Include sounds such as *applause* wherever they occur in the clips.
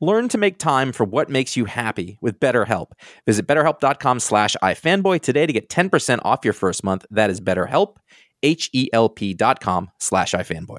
Learn to make time for what makes you happy with BetterHelp. Visit betterhelp.com slash ifanboy today to get 10% off your first month. That is betterhelp, H-E-L-P dot com slash ifanboy.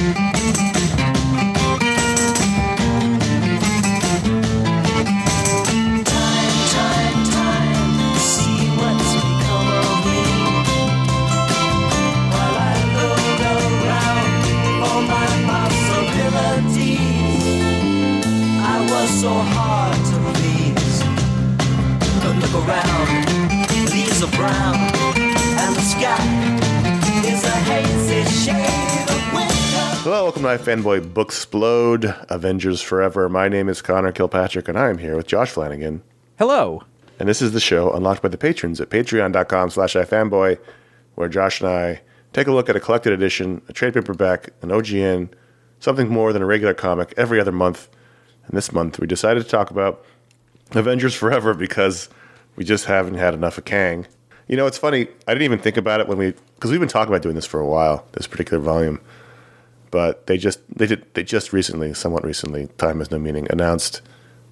Welcome to iFanboy Booksplode Avengers Forever. My name is Conor Kilpatrick, and I am here with Josh Flanagan. Hello. And this is the show unlocked by the patrons at patreon.com slash ifanboy, where Josh and I take a look at a collected edition, a trade paperback, an OGN, something more than a regular comic every other month – and this month we decided to talk about Avengers Forever because we just haven't had enough of Kang. You know, it's funny. I didn't even think about it when we because we've been talking about doing this for a while. This particular volume, but they just they did they just recently, somewhat recently, time has no meaning, announced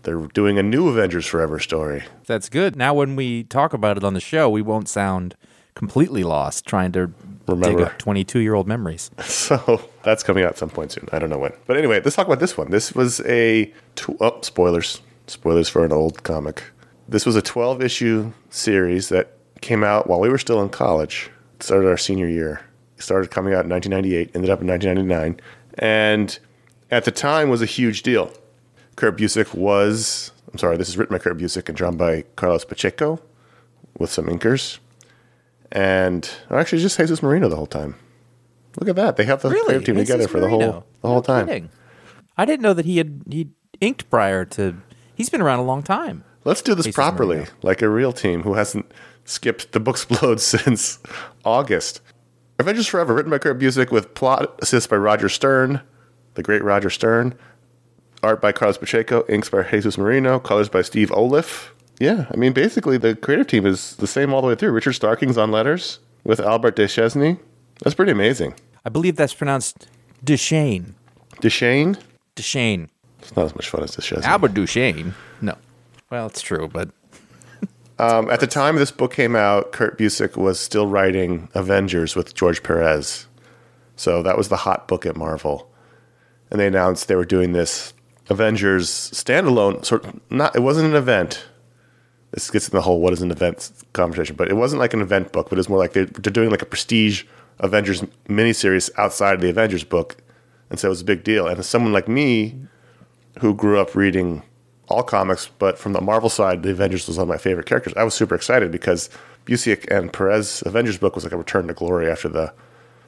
they're doing a new Avengers Forever story. That's good. Now, when we talk about it on the show, we won't sound completely lost trying to remember 22 year old memories. *laughs* So that's coming out some point soon. I don't know when. But anyway, let's talk about this one. This was a tw- oh, spoilers. Spoilers for an old comic. This was a 12 issue series that came out while we were still in college. It started our senior year. Started coming out in 1998, ended up in 1999, and at the time was a huge deal. Kurt Busiek was, I'm sorry, this is written by Kurt Busiek and drawn by Carlos Pacheco with some inkers and actually just Jesus Merino the whole time. Look at that; they have the really? team together for the whole the whole no time. Kidding. I didn't know that he had he inked prior to. He's been around a long time. Let's do this Jesus properly, Merino. like a real team who hasn't skipped the Booksplode *laughs* since August. Avengers Forever, written by Kurt Busiek, with plot assist by Roger Stern, the great Roger Stern, art by Carlos Pacheco, inks by Jesus Merino, colors by Steve Oliff, yeah, I mean, basically, the creative team is the same all the way through. Richard Starkings on letters with Albert Deschesne. That's pretty amazing. I believe that's pronounced Duchesne. Duchesne? Duchesne. It's not as much fun as Deschesne. Albert Duchesne. No. Well, it's true, but. Um, at the time this book came out, Kurt Busiek was still writing Avengers with George Perez. So that was the hot book at Marvel. And they announced they were doing this Avengers standalone sort of not it wasn't an event this gets in the whole what is an event conversation, but it wasn't like an event book, but it was more like they're, they're doing like a prestige Avengers miniseries outside of the Avengers book, and so it was a big deal. And as someone like me, who grew up reading all comics, but from the Marvel side, the Avengers was one of my favorite characters. I was super excited because Busiek and Perez Avengers book was like a return to glory after the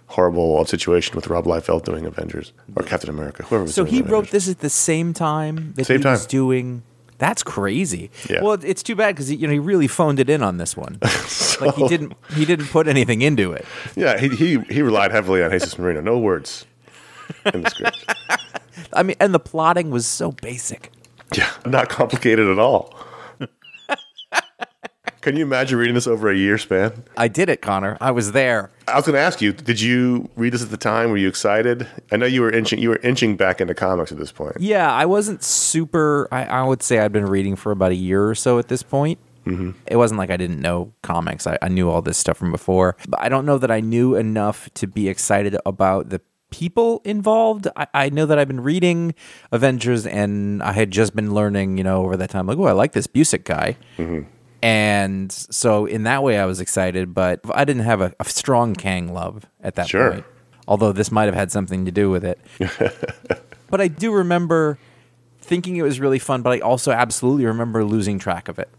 horrible situation with Rob Liefeld doing Avengers or Captain America, whoever was So he Avengers. wrote this at the same time that Same he was doing. That's crazy. Yeah. Well, it's too bad because you know he really phoned it in on this one. *laughs* like he didn't he didn't put anything into it. Yeah, he, he he relied heavily on Jesus Merino. No words in the script. *laughs* I mean, and the plotting was so basic. Yeah, *laughs* not complicated at all. *laughs* Can you imagine reading this over a year span? I did it, Conor. I was there. I was going to ask you, did you read this at the time? Were you excited? I know you were inching you were inching back into comics at this point. Yeah, I wasn't super. I, I would say I'd been reading for about a year or so at this point. Mm-hmm. It wasn't like I didn't know comics. I, I knew all this stuff from before, but I don't know that I knew enough to be excited about the people involved. I, I know that I've been reading Avengers, and I had just been learning, you know, over that time, like, oh, I like this Busiek guy. Mm-hmm. And so, in that way, I was excited, but I didn't have a, a strong Kang love at that Sure. point. Although this might have had something to do with it. *laughs* but I do remember thinking it was really fun, but I also absolutely remember losing track of it.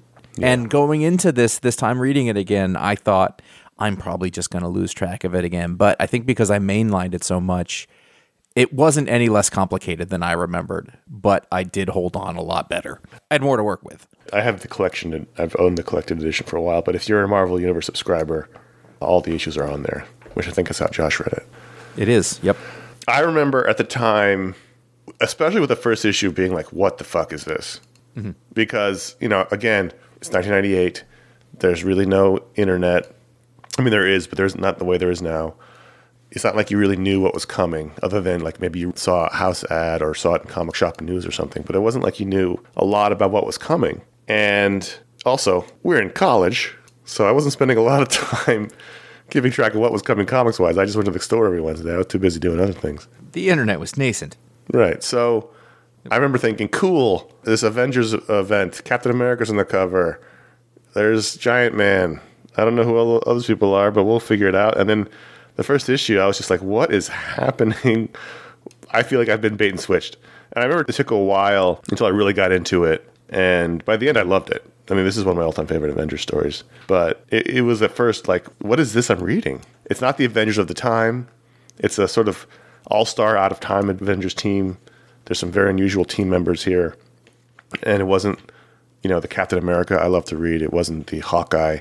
And going into this this time reading it again, I thought I'm probably just going to lose track of it again. But I think because I mainlined it so much, it wasn't any less complicated than I remembered. But I did hold on a lot better. I had more to work with. I have the collection and I've owned the collected edition for a while, but if you're a Marvel Universe subscriber, all the issues are on there, which I think is how Josh read it. It is. Yep. I remember at the time, especially with the first issue, being like, "What the fuck is this?" Mm-hmm. Because you know, again, it's 1998. There's really no internet. I mean, there is, but there's not the way there is now. It's not like you really knew what was coming, other than like maybe you saw a house ad or saw it in comic shop news or something. But it wasn't like you knew a lot about what was coming. And also, we're in college, so I wasn't spending a lot of *laughs* time keeping track of what was coming comics wise. I just went to the store every Wednesday. I was too busy doing other things. The internet was nascent. Right. So I remember thinking, cool, this Avengers event, Captain America's on the cover. There's Giant Man. I don't know who all the other people are, but we'll figure it out. And then the first issue, I was just like, what is happening? *laughs* I feel like I've been bait and switched. And I remember it took a while until I really got into it. And by the end, I loved it. I mean, this is one of my all time favorite Avengers stories. But it, it was at first like, what is this I'm reading? It's not the Avengers of the time. It's a sort of all star out of time Avengers team. There's some very unusual team members here. And it wasn't, you know, the Captain America I love to read. It wasn't the Hawkeye,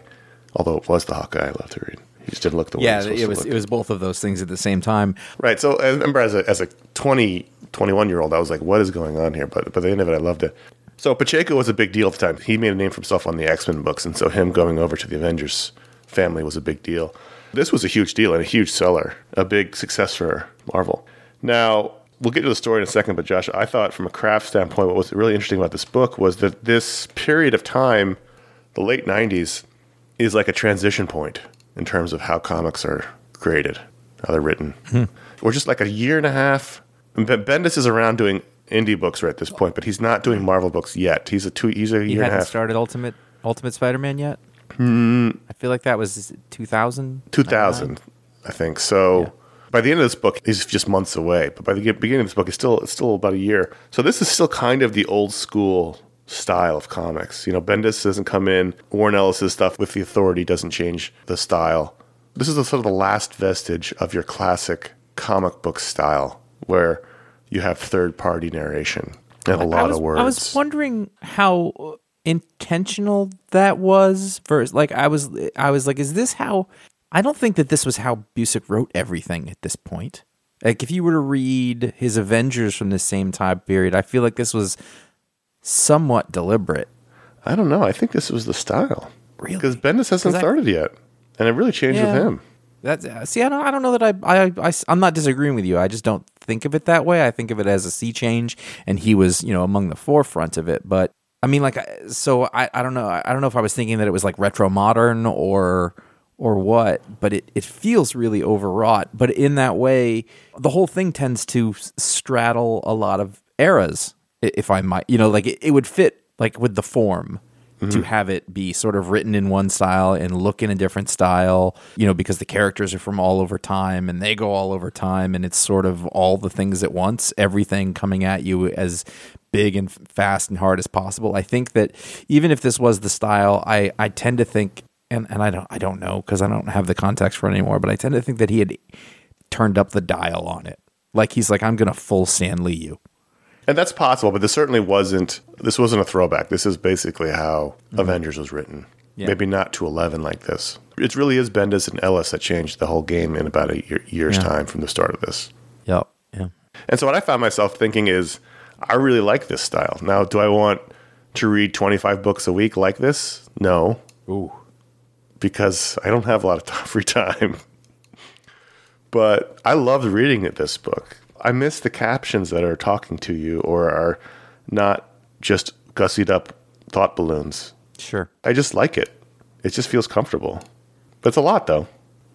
although it was the Hawkeye I loved to read. He just didn't look the way Yeah, he was supposed it was it was both of those things at the same time. Right. So I remember as a, as a 20, 21 year old, I was like, what is going on here? But by the end of it, I loved it. So Pacheco was a big deal at the time. He made a name for himself on the X Men books. And so him going over to the Avengers family was a big deal. This was a huge deal and a huge seller, a big success for Marvel. Now, we'll get to the story in a second, but Josh, I thought from a craft standpoint, what was really interesting about this book was that this period of time, the late 90s, is like a transition point in terms of how comics are created, how they're written. Hmm. We're just like a year and a half. Bendis is around doing indie books right at this point, but he's not doing Marvel books yet. He's a two. He's a He year and a hadn't half. started Ultimate Ultimate Spider-Man yet. Hmm. I feel like that was 2000. 2000, I think. So by the end of this book, he's just months away. But by the beginning of this book, it's still it's still about a year. So this is still kind of the old school style of comics. You know, Bendis doesn't come in. Warren Ellis's stuff with the Authority doesn't change the style. This is the, sort of the last vestige of your classic comic book style, where you have third party narration and a lot was, of words. I was wondering how intentional that was. First, like I was, I was like, is this how? I don't think that this was how Busiek wrote everything at this point. Like, if you were to read his Avengers from the same time period, I feel like this was somewhat deliberate. I don't know. I think this was the style. Really? Because Bendis hasn't 'Cause I- started yet, and it really changed Yeah. with him. That's uh, see, I don't, I don't know that I, I, I, am not disagreeing with you. I just don't think of it that way. I think of it as a sea change, and he was, you know, among the forefront of it. But I mean, like, so I, I don't know. I don't know if I was thinking that it was like retro modern or, or what. But it, it feels really overwrought. But in that way, the whole thing tends to straddle a lot of eras, if I might. You know, like it, it would fit like with the form to mm-hmm. have it be sort of written in one style and look in a different style, you know, because the characters are from all over time and they go all over time and it's sort of all the things at once, everything coming at you as big and fast and hard as possible. I think that even if this was the style, I, I tend to think and and I don't I don't know because I don't have the context for it anymore. But I tend to think that he had turned up the dial on it. Like he's like, I'm gonna full Stan Lee you. And that's possible, but this certainly wasn't. This wasn't a throwback. This is basically how mm-hmm. Avengers was written. Yeah. Maybe not to eleven like this. It really is Bendis and Ellis that changed the whole game in about a year, year's Yeah. time from the start of this. Yep. Yeah. And so what I found myself thinking is, I really like this style. Now, do I want to read twenty five books a week like this? No, Ooh. because I don't have a lot of time, *laughs* free time. But I loved reading this book. I miss the captions that are talking to you or are not just gussied up thought balloons. Sure. I just like it. It just feels comfortable. But it's a lot, though.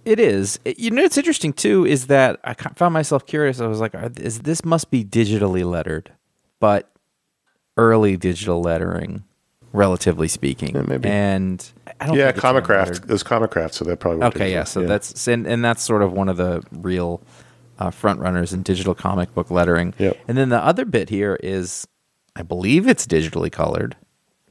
It is. You know, it's interesting too. Is that I found myself curious. I was like, "Is this must be digitally lettered?" But early digital lettering, relatively speaking, Yeah, maybe. And I don't. Yeah, think it's hand Comicraft. It was Comicraft, so that probably Okay, yeah. So that's and, and that's sort of one of the real uh, front runners in digital comic book lettering. Yep. And then the other bit here is, I believe it's digitally colored,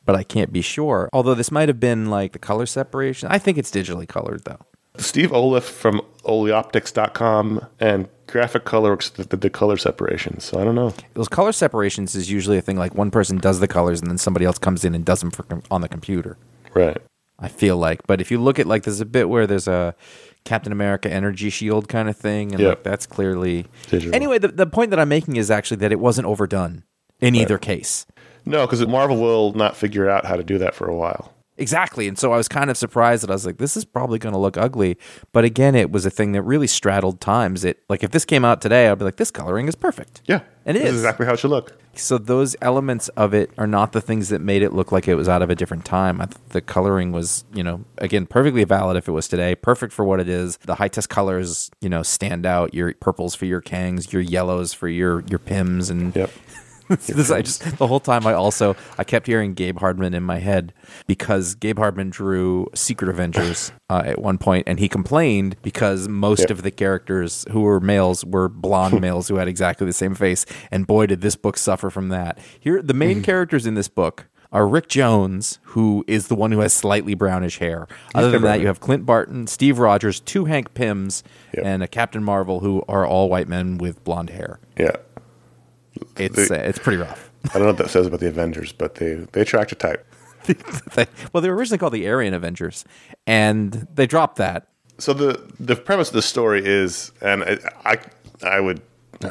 but I can't be sure. Although this might have been like the color separation. I think it's digitally colored though. Steve Oliff from olyoptics.com and Graphic Colorworks did the, the color separation. So I don't know. Those color separations is usually a thing like one person does the colors and then somebody else comes in and does them for com- on the computer. Right. I feel like, but if you look at like there's a bit where there's a Captain America energy shield kind of thing, and Yep. like that's clearly Digital. Anyway, the, the point that I'm making is actually that it wasn't overdone in either case. No, because Marvel will not figure out how to do that for a while. Exactly. And so I was kind of surprised that I was like, this is probably going to look ugly. But again, it was a thing that really straddled times. It like if this came out today, I'd be like, this coloring is perfect. Yeah. And it this is. exactly how it should look. So those elements of it are not the things that made it look like it was out of a different time. I th- the coloring was, you know, again, perfectly valid if it was today, perfect for what it is. The high test colors, you know, stand out. Your purples for your Kangs, your yellows for your your Pims, and Yep. *laughs* this, I just the whole time I also I kept hearing Gabe Hardman in my head because Gabe Hardman drew Secret Avengers *laughs* uh, at one point and he complained because most Yep. of the characters who were males were blonde *laughs* males who had exactly the same face and boy did this book suffer from that. Here the main characters in this book are Rick Jones, who is the one who has slightly brownish hair. Other than that, you have Clint Barton, Steve Rogers, two Hank Pyms, Yep. and a Captain Marvel, who are all white men with blonde hair. Yeah. It's The- uh, it's pretty rough. I don't know what that says about the Avengers, but they, they attract a type. *laughs* They- well, they were originally called the Aryan Avengers, and they dropped that. So the the premise of the story is, and I I, I would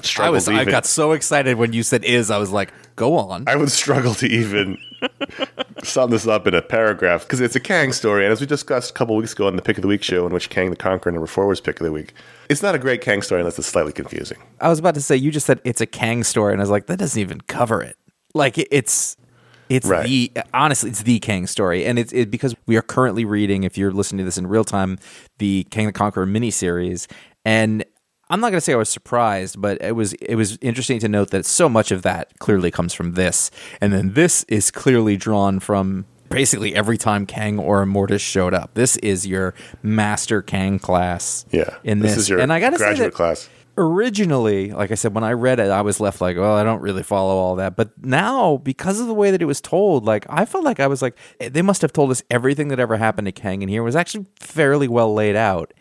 struggle I was I got so excited when you said "is." I was like, "Go on." I would struggle to even *laughs* sum this up in a paragraph because it's a Kang story, and as we discussed a couple weeks ago on the Pick of the Week show, in which Kang the Conqueror number four was Pick of the Week, it's not a great Kang story unless it's slightly confusing. I was about to say you just said it's a Kang story, and I was like, that doesn't even cover it. Like it's it's Right. the honestly, it's the Kang story, and it's it, because we are currently reading. If you're listening to this in real time, the Kang the Conqueror miniseries, and I'm not going to say I was surprised, but it was it was interesting to note that so much of that clearly comes from this, and then this is clearly drawn from. Basically, every time Kang or Immortus showed up, this is your master Kang class. Yeah, in this, is your and I got to say graduate that class. originally, like I said, when I read it, I was left like, well, I don't really follow all that. But now, because of the way that it was told, like I felt like I was like, eh, they must have told us everything that ever happened to Kang, and here was actually fairly well laid out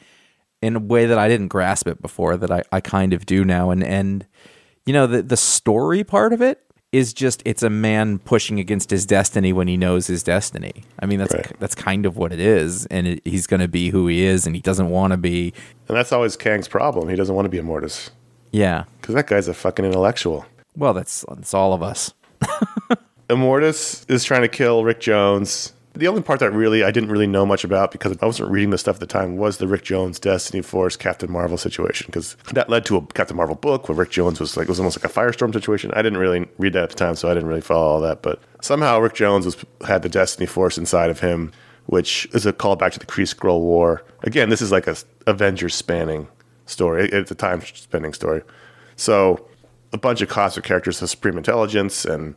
in a way that I didn't grasp it before, that I, I kind of do now. And and you know, the the story part of it is just it's a man pushing against his destiny when he knows his destiny. I mean, that's Right. that's kind of what it is, and it, he's going to be who he is, and he doesn't want to be. And that's always Kang's problem. He doesn't want to be Immortus Yeah. because that guy's a fucking intellectual. Well, that's that's all of us. *laughs* Immortus is trying to kill Rick Jones. The only part that really I didn't really know much about because I wasn't reading the stuff at the time was the Rick Jones Destiny Force Captain Marvel situation because that led to a Captain Marvel book where Rick Jones was like it was almost like a firestorm situation. I didn't really read that at the time, so I didn't really follow all that. But somehow Rick Jones was had the Destiny Force inside of him, which is a callback to the Kree Skrull War. Again, this is like a Avengers spanning story. It's a time spending story. So a bunch of cosmic characters, the Supreme Intelligence and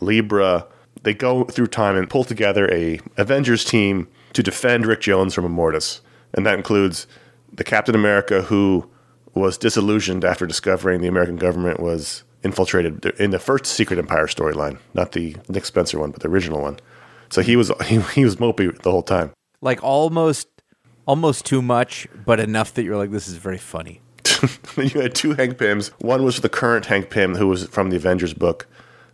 Libra, they go through time and pull together a Avengers team to defend Rick Jones from Immortus. And that includes the Captain America who was disillusioned after discovering the American government was infiltrated in the first Secret Empire storyline, not the Nick Spencer one, but the original one. So he was *laughs* he, he was mopey the whole time. like almost almost too much, but enough that you're like, this is very funny. *laughs* you had two Hank Pyms. One was the current Hank Pym, who was from the Avengers book,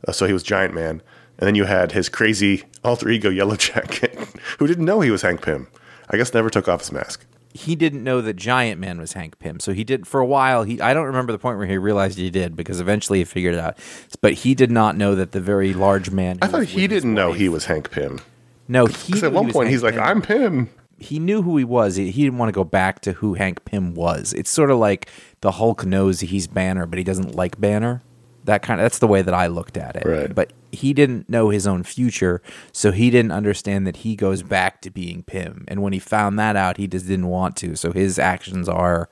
uh, so he was Giant Man. And then you had his crazy alter ego Yellow Jacket, *laughs* who didn't know he was Hank Pym. I guess never took off his mask. He didn't know that Giant Man was Hank Pym, so he did for a while. He I don't remember the point where he realized he did because eventually he figured it out. But he did not know that the very large man. I thought he didn't know wife- he was Hank Pym. No, he. At one he point Hank he's like, Pym. "I'm Pym." he knew who he was. He, he didn't want to go back to who Hank Pym was. It's sort of like the Hulk knows he's Banner, but he doesn't like Banner. That kind of that's the way that I looked at it. Right. But he didn't know his own future, so he didn't understand that he goes back to being Pym. And when he found that out, he just didn't want to. So his actions are.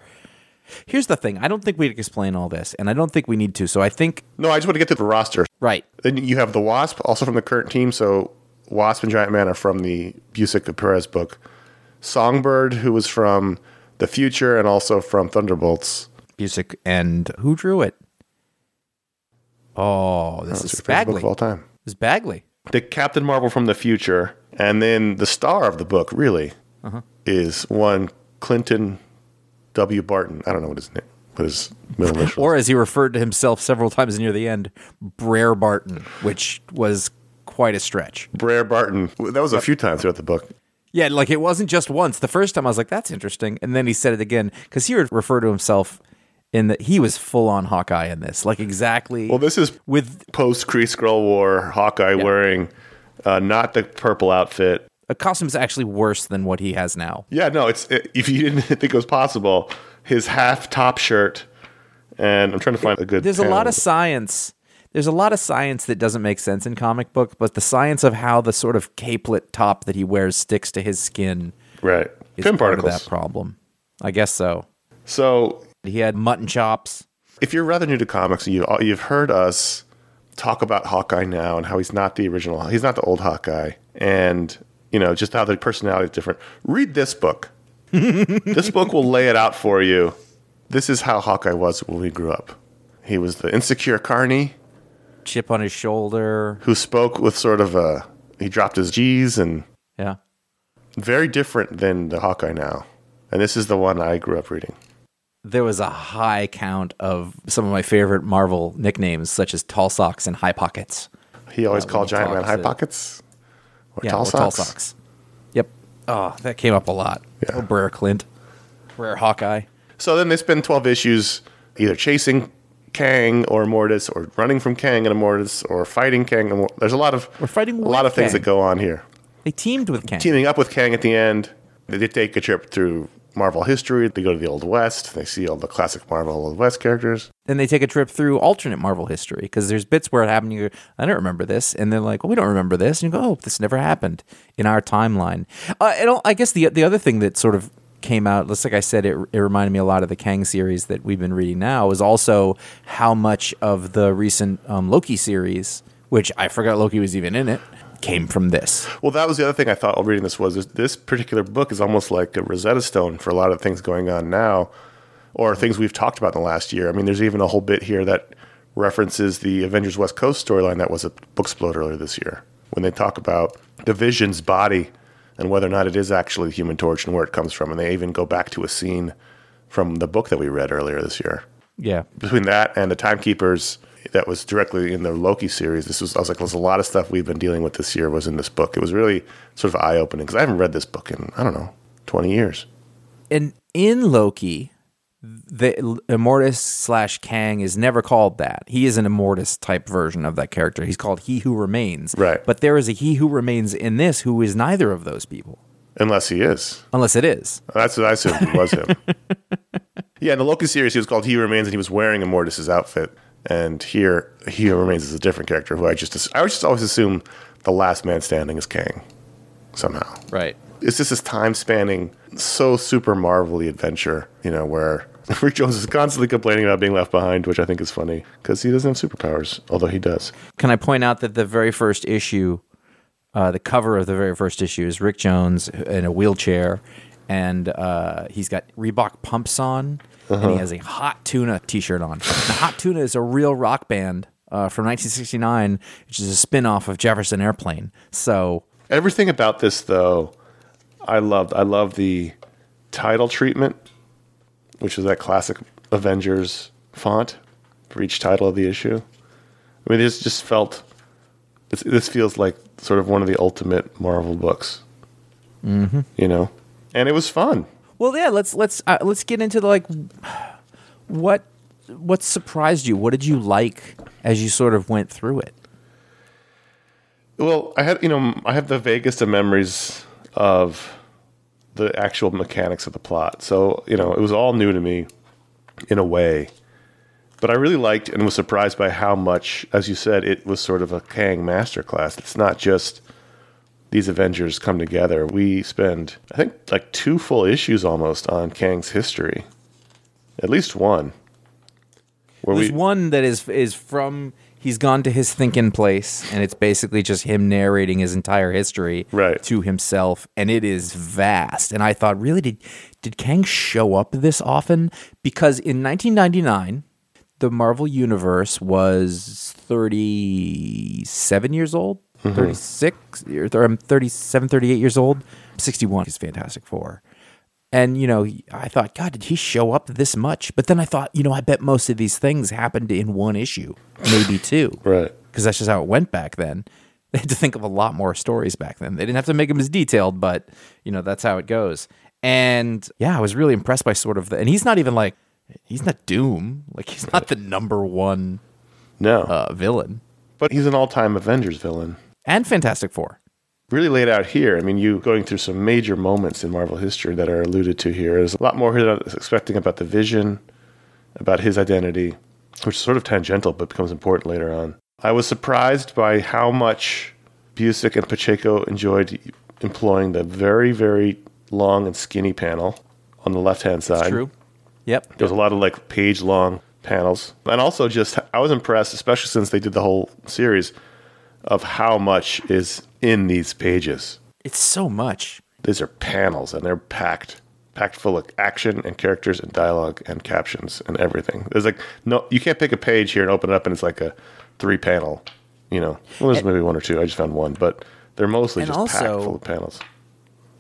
Here's the thing. I don't think we explain all this, and I don't think we need to. So I think No, I just want to get to the roster. right. Then you have the Wasp, also from the current team. So Wasp and Giant Man are from the Busiek Perez book. Songbird, who was from the future and also from Thunderbolts. Busiek and who drew it? Oh, this That's is favorite book Bagley. of all time. It's Bagley. The Captain Marvel from the future, and then the star of the book, really, Uh-huh. is one Clinton W. Barton. I don't know what his name, what his middle initial. or as he referred to himself several times near the end, Brer Barton, which was quite a stretch. Brer Barton. That was a few times throughout the book. Yeah, like it wasn't just once. The first time I was like, "That's interesting," and then he said it again because he would refer to himself in that he was full on Hawkeye in this, like exactly. Well, this is with post Kree Skrull War. Hawkeye wearing uh, not the purple outfit. a costume's actually worse than what he has now. Yeah, no, it's it, if you didn't *laughs* think it was possible, his half top shirt, and I'm trying to find a good. There's a lot of science. There's a lot of science that doesn't make sense in comic book, but the science of how the sort of capelet top that he wears sticks to his skin right is pin part particles. of that problem. I guess so. So He had mutton chops. if you're rather new to comics, you uh, you've heard us talk about Hawkeye now and how he's not the original, he's not the old Hawkeye, and you know just how the personality is different. Read this book. *laughs* this book will lay it out for you. This is how Hawkeye was when we grew up. He was the insecure carny chip on his shoulder. who spoke with sort of a he dropped his G's and Yeah. very different than the Hawkeye now. And this is the one I grew up reading. There was a high count of some of my favorite Marvel nicknames, such as Tall Socks and High Pockets. He always Uh, called Giant Man High Pockets or Yeah, tall, or socks. Tall Socks. Yep. Oh, that came up a lot. Yeah. Oh, Brer Clint. Brer Hawkeye. So then they spend 12 issues either chasing Kang or Immortus or running from Kang and Immortus or fighting Kang and. There's a lot of We're fighting a lot of things Kang. that go on here. They teamed with Kang. Teaming up with Kang at the end, they did take a trip through Marvel history. They go to the Old West. They see all the classic Marvel Old West characters. Then they take a trip through alternate Marvel history because there's bits where it happened. You I don't remember this, and they're like, "Well, we don't remember this," and you go, "Oh, this never happened in our timeline." Uh, I guess the the other thing that sort of came out, just like I said, it, it reminded me a lot of the Kang series that we've been reading now. Is also how much of the recent um, Loki series, which I forgot Loki was even in it, came from this. Well, that was the other thing I thought while reading this was this, this particular book is almost like a Rosetta Stone for a lot of things going on now, or things we've talked about in the last year. I mean, there's even a whole bit here that references the Avengers West Coast storyline that was a Booksplode earlier this year when they talk about the Vision's body and whether or not it is actually the Human Torch and where it comes from, and they even go back to a scene from the book that we read earlier this year Yeah, between that and the timekeepers that was directly in the Loki series, this was I was like, there's a lot of stuff we've been dealing with this year was in this book. It was really sort of eye opening because I haven't read this book in I don't know twenty years. and in Loki, the Immortus slash Kang is never called that. He is an Immortus type version of that character. He's called He Who Remains. Right. But there is a He Who Remains in this who is neither of those people, Unless he is, unless it is. that's what I assumed it was him. *laughs* yeah, in the Loki series, he was called He Remains, and he was wearing Immortus's outfit. And here, He Remains is a different character who I just I just always assume the last man standing is Kang somehow. Right. it's just this time spanning, so super marvelly adventure, you know, where *laughs* Rick Jones is constantly complaining about being left behind, which I think is funny because he doesn't have superpowers, although he does. Can I point out that the very first issue, uh, the cover of the very first issue is Rick Jones in a wheelchair, and uh, he's got Reebok pumps on, and he has a Hot Tuna T-shirt on. Now, Hot Tuna is a real rock band uh, from 1969, which is a spin-off of Jefferson Airplane. So Everything about this, though, I loved. I love the title treatment, which is that classic Avengers font for each title of the issue. I mean, this just felt. This, this feels like sort of one of the ultimate Marvel books. Mm-hmm. You know, and it was fun. Well, yeah. Let's let's uh, let's get into the, like what what surprised you. What did you like as you sort of went through it? Well, I had you know I have the vaguest of memories of the actual mechanics of the plot. So you know it was all new to me in a way, but I really liked and was surprised by how much, as you said, it was sort of a Kang masterclass. It's not just these Avengers come together. We spend I think like two full issues almost on Kang's history, at least one. Where There's we one that is is from he's gone to his thinking place, and it's basically just him narrating his entire history Right. to himself, and it is vast. And I thought, really, did did Kang show up this often? Because in 1999, the Marvel Universe was 37 years old, 36, or th- I'm 37, 38 years old. 61 is Fantastic Four. And, you know, I thought, God, did he show up this much? But then I thought, you know, I bet most of these things happened in one issue, maybe two. *laughs* right. Because that's just how it went back then. *laughs* They had to think of a lot more stories back then. They didn't have to make them as detailed, but, you know, that's how it goes. And yeah, I was really impressed by sort of the, and he's not even like, he's not Doom. Like, he's not the number one No, uh, villain. but he's an all-time Avengers villain. And Fantastic Four. really laid out here. I mean, you going through some major moments in Marvel history that are alluded to here. There's a lot more here than I was expecting about the vision, about his identity, which is sort of tangential but becomes important later on. I was surprised by how much Busiek and Pacheco enjoyed employing the very, very long and skinny panel on the left hand side. True. Yep. There was a lot of like page long panels. And also just I was impressed, especially since they did the whole series, of how much is in these pages. It's so much. These are panels and they're packed. Packed full of action and characters and dialogue and captions and everything. There's like no you can't pick a page here and open it up and it's like a three panel, you know. Well there's maybe one or two. I just found one, but they're mostly And just packed full of panels.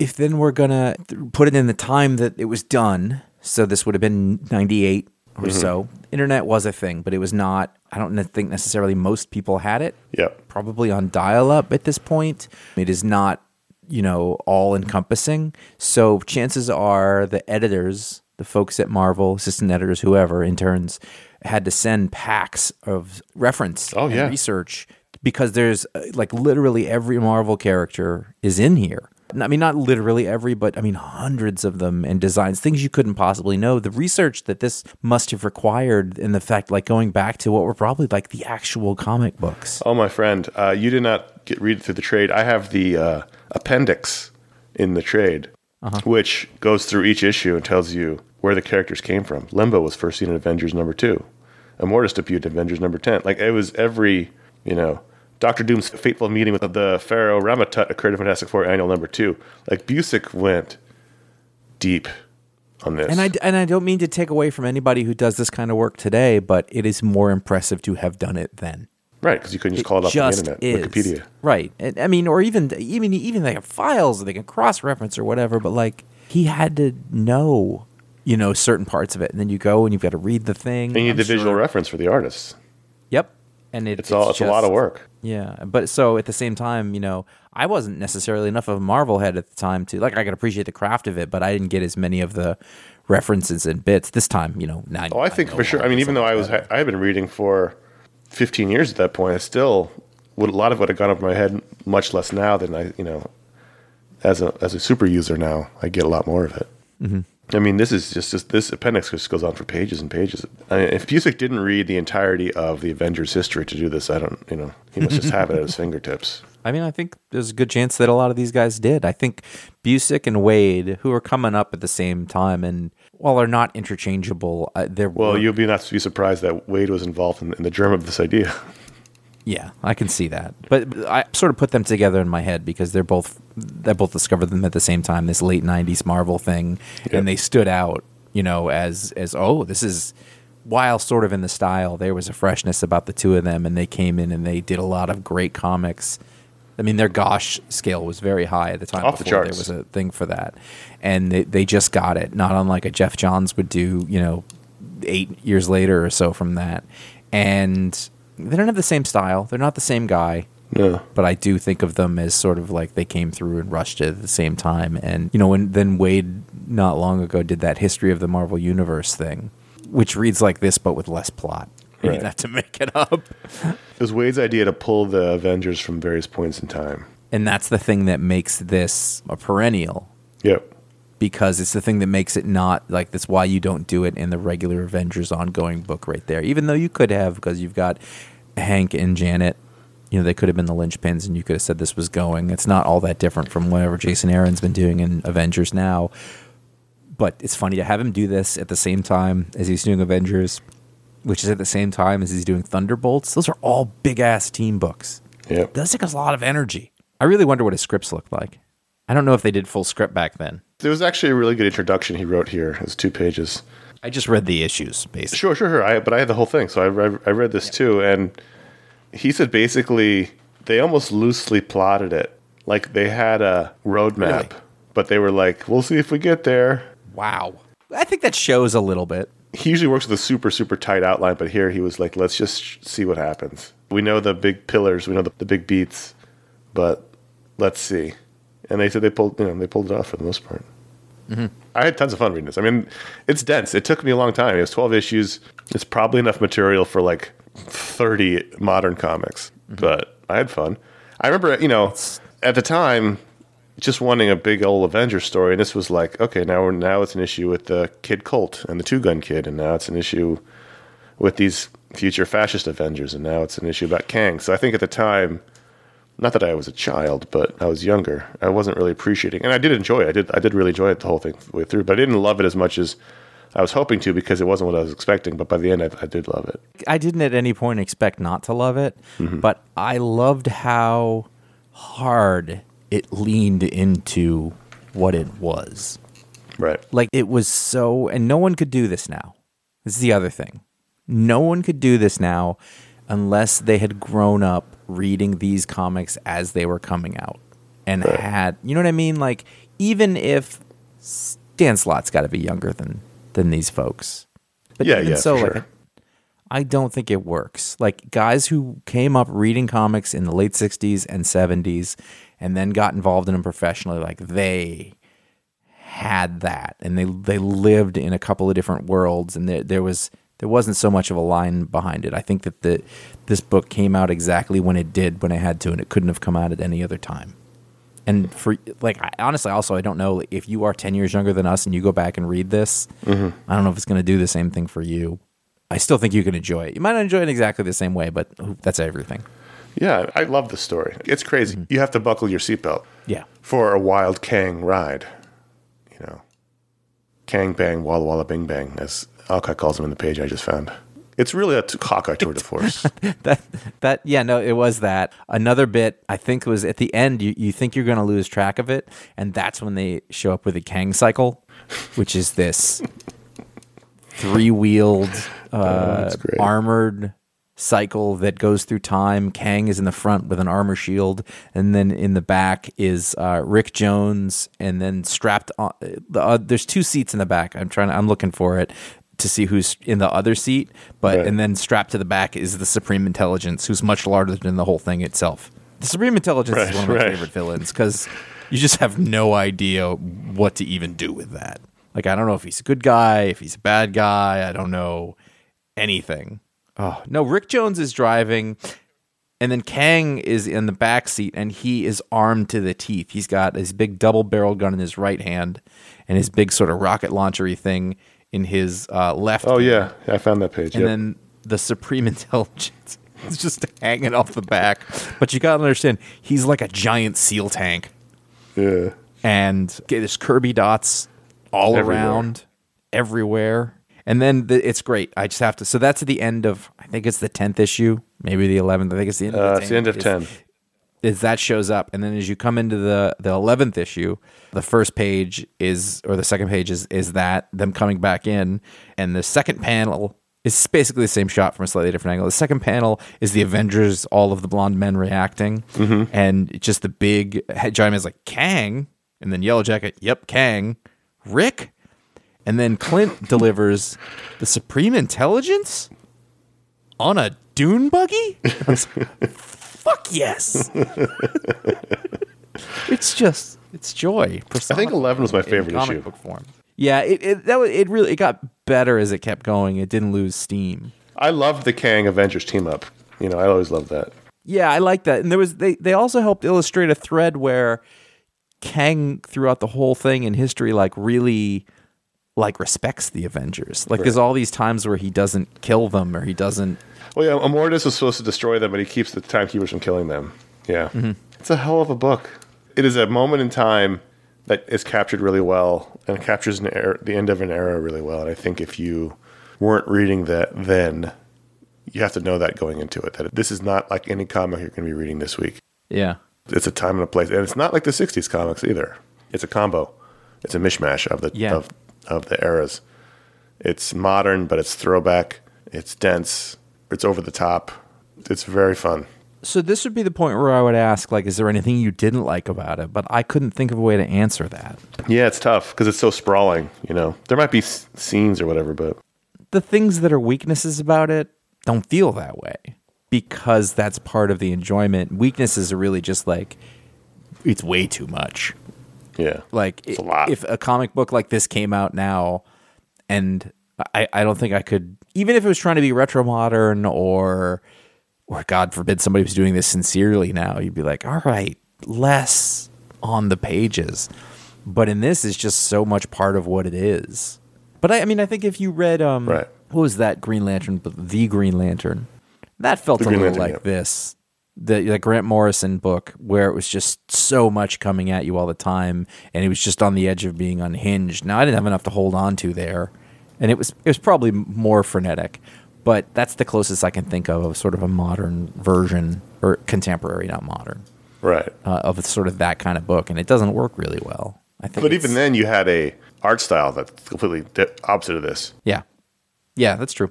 if then we're gonna put it in the time that it was done, so this would have been '98 or so. Internet was a thing, but it was not. I don't think necessarily most people had it. Yep. Probably on dial-up at this point. It is not, you know, all encompassing. So chances are the editors, the folks at Marvel, assistant editors, whoever, interns, had to send packs of reference Oh, and yeah. research because there's uh, like literally every Marvel character is in here. I mean, not literally every, but I mean, hundreds of them and designs, things you couldn't possibly know. The research that this must have required, and the fact, like going back to what were probably like the actual comic books. Oh, my friend, uh, you did not get read through the trade. I have the uh, appendix in the trade, which goes through each issue and tells you where the characters came from. Limbo was first seen in Avengers number two. Immortus debuted in Avengers number ten. Like it was every, you know, Doctor Doom's fateful meeting with the Pharaoh Ramatut occurred in Fantastic Four annual number two. Like Busiek went deep on this. And I, and I don't mean to take away from anybody who does this kind of work today, but it is more impressive to have done it then. right because you couldn't just call it up on the internet, is. Wikipedia. Right. And, I mean, or even even even they have files and they can cross reference or whatever. But like he had to know, you know, certain parts of it, and then you go and you've got to read the thing. And you need I'm the visual sure- reference for the artists. And it, It's, all. It's a lot of work. Yeah, but so at the same time, you know, I wasn't necessarily enough of a Marvel head at the time to like I could appreciate the craft of it, but I didn't get as many of the references and bits this time. You know, now Oh, I think for sure. I mean, even though I was. I had been reading for 15 years at that point. I still would a lot of what had gone over my head much less now than I, you know, as a as a super user now, I get a lot more of it. Mm-hmm. I mean, this is just, just this appendix just goes on for pages and pages. I mean, if Busiek didn't read the entirety of the Avengers history to do this, I don't, you know, he must just have it at his *laughs* fingertips. I mean, I think there's a good chance that a lot of these guys did. I think Busiek and Waid, who are coming up at the same time, and while they're not interchangeable, uh, they're Well, you'll be not be surprised that Waid was involved in, in the germ of this idea. *laughs* Yeah, I can see that. But I sort of put them together in my head because they're both they both discovered them at the same time, this late '90s Marvel thing, Yep. and they stood out, you know, as as oh, this is while sort of in the style, there was a freshness about the two of them, and they came in and they did a lot of great comics I mean, their gosh scale was very high at the time Off the charts. there was a thing for that, and they, they just got it. Not unlike a Geoff Johns would do, you know, eight years later or so from that. And they don't have the same style. They're not the same guy. No. But I do think of them as sort of like they came through and rushed it at the same time. And you know, when then Waid not long ago did that history of the Marvel Universe thing, which reads like this but with less plot. You *laughs* Right. didn't have to make it up. It was Waid's idea to pull the Avengers from various points in time. And that's the thing that makes this a perennial Yep. Because it's the thing that makes it not like that's why you don't do it in the regular Avengers ongoing book right there. Even though you could have because you've got Hank and Janet, you know, they could have been the linchpins and you could have said this was going. It's not all that different from whatever Jason Aaron's been doing in Avengers now. But it's funny to have him do this at the same time as he's doing Avengers, which is at the same time as he's doing Thunderbolts. Those are all big ass team books. It does take us a lot of energy. I really wonder what his scripts looked like. I don't know if they did full script back then. There was actually a really good introduction he wrote here. It was two pages. I just read the issues, basically. Sure, sure, sure. I, but I had the whole thing, so I read, I read this too, and he said basically they almost loosely plotted it, like they had a roadmap, Really? but they were like, "We'll see if we get there." Wow. I think that shows a little bit. He usually works with a super, super tight outline, but here he was like, "Let's just sh- see what happens." We know the big pillars, we know the, the big beats, but let's see. And they said they pulled, you know, they pulled it off for the most part. Mm-hmm. I had tons of fun reading this. I mean, it's dense. It took me a long time. It was 12 issues. It's probably enough material for like 30 modern comics, mm-hmm. but I had fun. I remember, you know, at the time, just wanting a big old Avengers story, and this was like, okay, now we're, now it's an issue with the Kid Colt and the Two Gun Kid, and now it's an issue with these future fascist Avengers, and now it's an issue about Kang. So I think at the time, not that I was a child, but I was younger. I wasn't really appreciating, and I did enjoy it. I did. I did really enjoy it the whole thing the way through, but I didn't love it as much as I was hoping to because it wasn't what I was expecting. But by the end, I, I did love it. I didn't at any point expect not to love it, mm-hmm. but I loved how hard it leaned into what it was. Right. Like it was so, and no one could do this now. This is the other thing. No one could do this now unless they had grown up reading these comics as they were coming out and had, you know what I mean? Like even if Dan Slott's got to be younger than than these folks, but Yeah, even yeah, so, like, sure. I don't think it works. Like guys who came up reading comics in the late 60s and 70s and then got involved in them professionally, like they had that and they they lived in a couple of different worlds and there, there was there wasn't so much of a line behind it. I think that the this book came out exactly when it did when it had to and it couldn't have come out at any other time. And for like I, honestly also I don't know if you are 10 years younger than us and you go back and read this, Mm-hmm. I don't know if it's going to do the same thing for you. I still think you can enjoy it. You might not enjoy it exactly the same way, but that's everything. Yeah, I love the story. It's crazy. You have to buckle your seatbelt Yeah. for a wild Kang ride. You know, Kang Bang Walla Walla Bing Bang, as Alcott calls him in the page I just found. It's really a Hawkeye tour de force. *laughs* that that yeah no it was that another bit i think was at the end you, you think you're going to lose track of it and that's when they show up with a kang cycle which is this *laughs* three-wheeled uh, that's great. armored cycle that goes through time kang is in the front with an armor shield and then in the back is uh, rick jones and then strapped on uh, there's two seats in the back i'm trying to, i'm looking for it to see who's in the other seat but Right. and then strapped to the back is the Supreme Intelligence, who's much larger than the whole thing itself. The Supreme Intelligence Right, is one of my right. favorite villains because you just have no idea what to even do with that. Like, I don't know if he's a good guy, if he's a bad guy. I don't know anything. Oh no, Rick Jones is driving, and then Kang is in the back seat, and he is armed to the teeth. He's got his big double barrel gun in his right hand, and his big sort of rocket launchery thing in his uh, left. oh, yeah. I found that page. and Yep. then the supreme *laughs* intelligence is just hanging off the back. But you gotta understand, he's like a giant seal tank, yeah. and okay, there's Kirby dots all Everywhere. around, everywhere. And then the, it's great. I just have to. So that's at the end of. I think it's the tenth issue, maybe the eleventh. I think it's the end. Uh, of the it's the end of 10. Is that shows up. And then as you come into the the 11th issue the first page is or the second page is is that them coming back in. And the second panel It's basically the same shot from a slightly different angle. The second panel is the Avengers, all of the blonde men reacting, mm-hmm. and just the big giant man's like Kang, and then Yellow Jacket, yep, Kang, Rick, and then Clint *laughs* delivers the Supreme Intelligence? On a dune buggy. *laughs* I was like, Fuck yes! *laughs* it's just it's joy. I think 11 was my favorite comic issue. book form. Yeah, it, it that was, it really it got better as it kept going. It didn't lose steam. I loved the Kang Avengers team up. You know, I always loved that. Yeah, I like that. And there was they they also helped illustrate a thread where Kang throughout the whole thing in history like really like respects the Avengers. Like there's all these times where he doesn't kill them or he doesn't Well, yeah, Immortus was supposed to destroy them, but he keeps the timekeepers from killing them. Yeah. Mm-hmm. It's a hell of a book. It is a moment in time that is captured really well and captures an era, the end of an era really well. And I think if you weren't reading that then, you have to know that going into it, that this is not like any comic you're going to be reading this week. Yeah. It's a time and a place. And it's not like the 60s comics either. It's a combo. It's a mishmash of the Yeah. of, of the eras. It's modern, but it's throwback. It's dense. It's over the top. It's very fun. So this would be the point where I would ask like is there anything you didn't like about it? But I couldn't think of a way to answer that. Yeah, it's tough because it's so sprawling. You know, there might be s- scenes or whatever, but the things that are weaknesses about it don't feel that way because that's part of the enjoyment. Weaknesses are really just like it's way too much. yeah, Like It's a if a comic book like this came out now and I, I don't think I could even if it was trying to be retro modern or or God forbid somebody was doing this sincerely now, you'd be like, all right, less on the pages. But in this is just so much part of what it is. But I, I mean I think if you read um Right. what was that Green Lantern the Green Lantern? That felt The a Green little Lantern, like yeah. this. The, the Grant Morrison book, where it was just so much coming at you all the time, and it was just on the edge of being unhinged. Now I didn't have enough to hold on to there, and it was it was probably more frenetic, but that's the closest I can think of of sort of a modern version or contemporary, not modern, right. uh, of sort of that kind of book, and it doesn't work really well. I think, But even then, you had a art style that's completely di- opposite of this. Yeah. Yeah, that's true.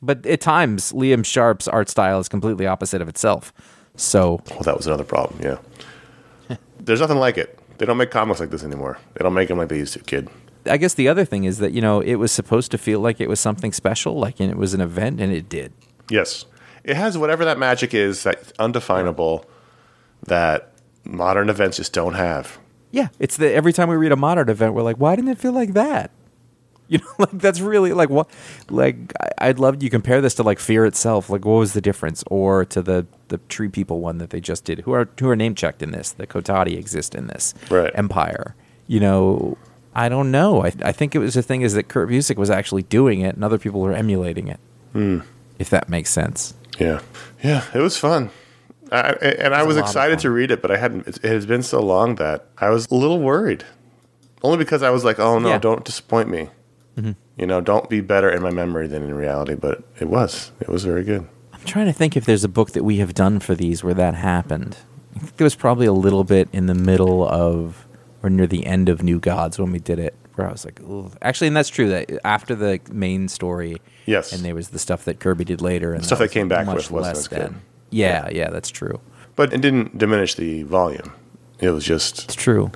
But at times, Liam Sharp's art style is completely opposite of itself. So, Well, that was another problem. Yeah, *laughs* there's nothing like it. They don't make comics like this anymore. They don't make them like they used to, kid. I guess the other thing is that, you know, it was supposed to feel like it was something special, like it was an event, and it did. Yes, it has whatever that magic is, that undefinable, that modern events just don't have. Yeah. It's the every time we read a modern event, we're like, why didn't it feel like that? *laughs* You know, like that's really like what, like I'd love you compare this to like Fear itself. Like, what was the difference, or to the the Tree People one that they just did, who are who are name checked in this? The Kotati exist in this Right. Empire. You know, I don't know. I I think it was the thing is that Kurt Busiek was actually doing it, and other people were emulating it. Hmm. If that makes sense. Yeah, yeah, it was fun. I, and I was was a lot of excited to read it, but I hadn't. It, has been so long that I was a little worried. Only because I was like, "Oh no, Yeah. Mm-hmm. don't disappoint me." You know, don't be better in my memory than in reality. But it was. It was very good. I'm trying to think if there's a book that we have done for these where that happened. I think there was probably a little bit in the middle of or near the end of New Gods when we did it, where I was like, Ooh. actually, and that's true. That after the main story, Yes. and there was the stuff that Kirby did later, and Stuff that that came back much with less as good. Yeah, yeah, that's true. But it didn't diminish the volume. It was just It's true.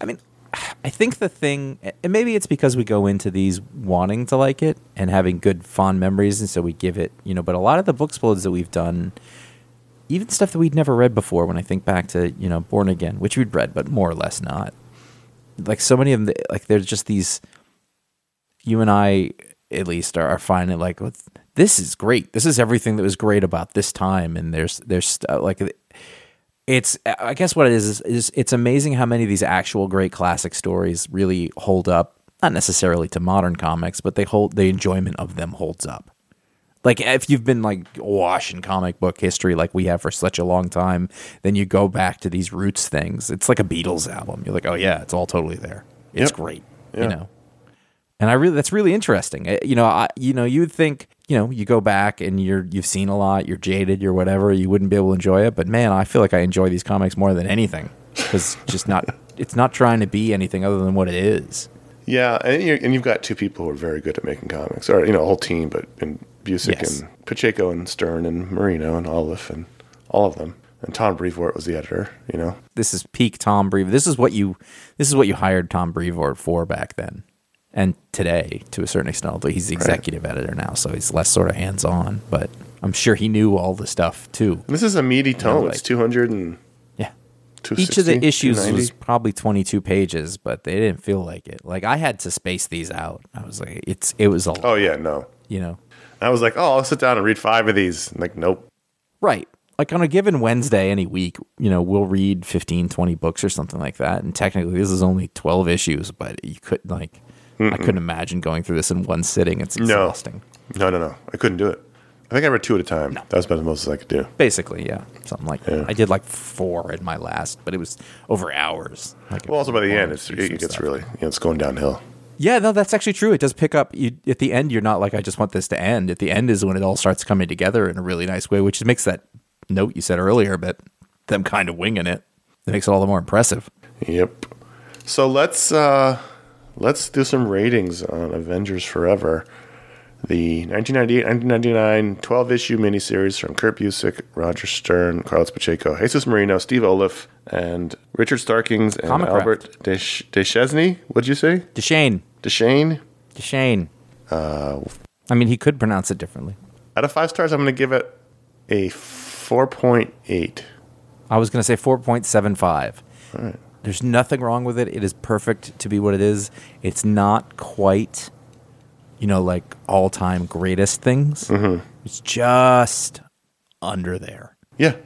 I mean, I think the thing, and maybe it's because we go into these wanting to like it and having good fond memories, and so we give it, you know. But a lot of the Booksplodes that we've done, even stuff that we'd never read before. When I think back to you know Born Again, which we'd read, but more or less not. Like so many of them, like there's just these. You and I, at least, are, are finding like this is great. This is everything that was great about this time, and there's there's st- uh, like it's I guess what it is, is is it's amazing how many of these actual great classic stories really hold up. Not necessarily to modern comics, but they hold the enjoyment of them holds up. Like if you've been like awash in comic book history like we have for such a long time, then you go back to these roots things. It's like a Beatles album. You're like, oh yeah, it's all totally there. It's Yep. great. Yeah. You know. And I really that's really interesting. Uh, You know, I you know, you'd think, you know, you go back and you're you've seen a lot, you're jaded, you're whatever, you wouldn't be able to enjoy it, but man, I feel like I enjoy these comics more than anything cuz just not *laughs* it's not trying to be anything other than what it is. Yeah, and you and you've got two people who are very good at making comics, or you know, a whole team, but in Busiek Yes. and Pacheco and Stern and Merino and Oliff and all of them, and Tom Brevoort was the editor. You know, This is peak Tom Brevoort. This is what you this is what you hired Tom Brevoort for back then. And today, to a certain extent, although he's the executive editor now, so he's less sort of hands on, but I'm sure he knew all the stuff too. and this is a meaty tome. like- it's two hundred and Yeah. Each of the issues was probably 22 pages, but they didn't feel like it. Like I had to space these out. I was like, it's it was a lot, Oh yeah, no. you know. I was like, oh, I'll sit down and read five of these. I'm like, nope. Right. Like on a given Wednesday any week, you know, we'll read 15, 20 books or something like that. And technically this is only 12 issues, but you couldn't like I couldn't imagine going through this in one sitting. It's exhausting. No, no, no. I couldn't do it. I think I read two at a time. That was about the most I could do. Basically, yeah. Something like Yeah. that. I did like four in my last, but it was over hours. Like Well, also by the end, it's it gets stuff. really, you know, it's going downhill. Yeah, no, that's actually true. It does pick up. You, at the end, you're not like, I just want this to end. At the end is when it all starts coming together in a really nice way, which makes that note you said earlier, but them kind of winging it, it makes it all the more impressive. Yep. So let's uh let's do some ratings on Avengers Forever. The 1998-1999 12-issue miniseries from Kurt Busiek, Roger Stern, Carlos Pacheco, Jesus Merino, Steve Oliff, and Richard Starkings and Comicraft Albert Desch-. What'd you say? Deshane. Deshane? Deshane. Uh, I mean, he could pronounce it differently. Out of five stars, I'm going to give it a 4.8. I was going to say 4.75. There's nothing wrong with it. It is perfect to be what it is. It's not quite, you know, like all time greatest things. Mm-hmm. It's just under there. Yeah.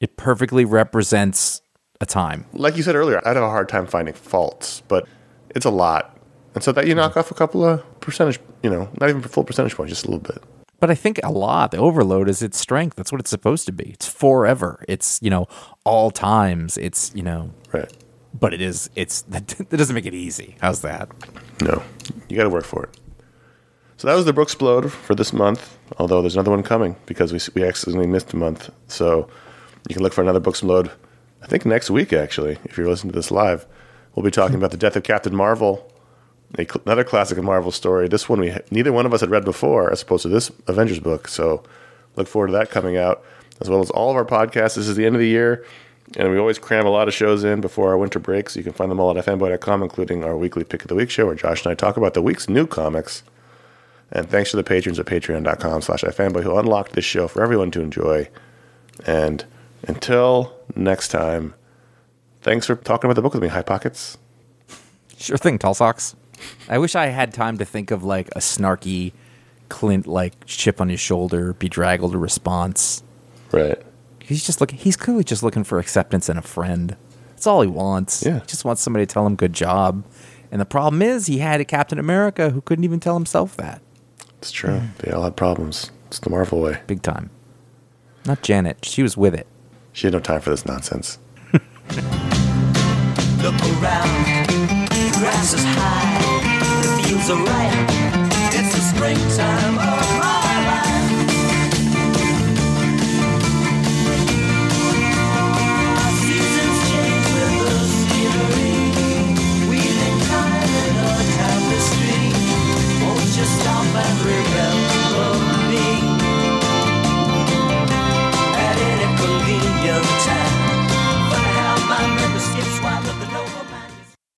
It perfectly represents a time. Like you said earlier, I'd have a hard time finding faults, but it's a lot. And so that you knock off a couple of percentage, you know, not even full percentage points, just a little bit. But I think a lot. The overload is its strength. That's what it's supposed to be. It's forever. It's, you know, all times. It's, you know, Right. but it is, it's, *laughs* that doesn't make it easy. How's that? No, you got to work for it. So that was the Booksplode for this month. Although there's another one coming because we we accidentally missed a month. So you can look for another Booksplode. I think next week actually, if you're listening to this live, we'll be talking about the death of Captain Marvel, another classic of Marvel story. This one we neither one of us had read before, as opposed to this Avengers book. So look forward to that coming out, as well as all of our podcasts. This is the end of the year. And we always cram a lot of shows in before our winter break, so you can find them all at iFanboy.com, including our weekly Pick of the Week show, where Josh and I talk about the week's new comics. And thanks to the patrons at patreon.com slash ifanboy who unlocked this show for everyone to enjoy. And until next time, thanks for talking about the book with me, High Pockets. Sure thing, tall socks. I wish I had time to think of like a snarky Clint like chip on his shoulder, bedraggled response. Right. He's just looking he's clearly just looking for acceptance and a friend. That's all he wants. Yeah. He just wants somebody to tell him good job. And the problem is he had a Captain America who couldn't even tell himself that. It's true. Yeah. They all had problems. It's the Marvel way. Big time. Not Janet. She was with it. She had no time for this nonsense. *laughs* Look around. Grass is high. The fields are ripe. It's the springtime.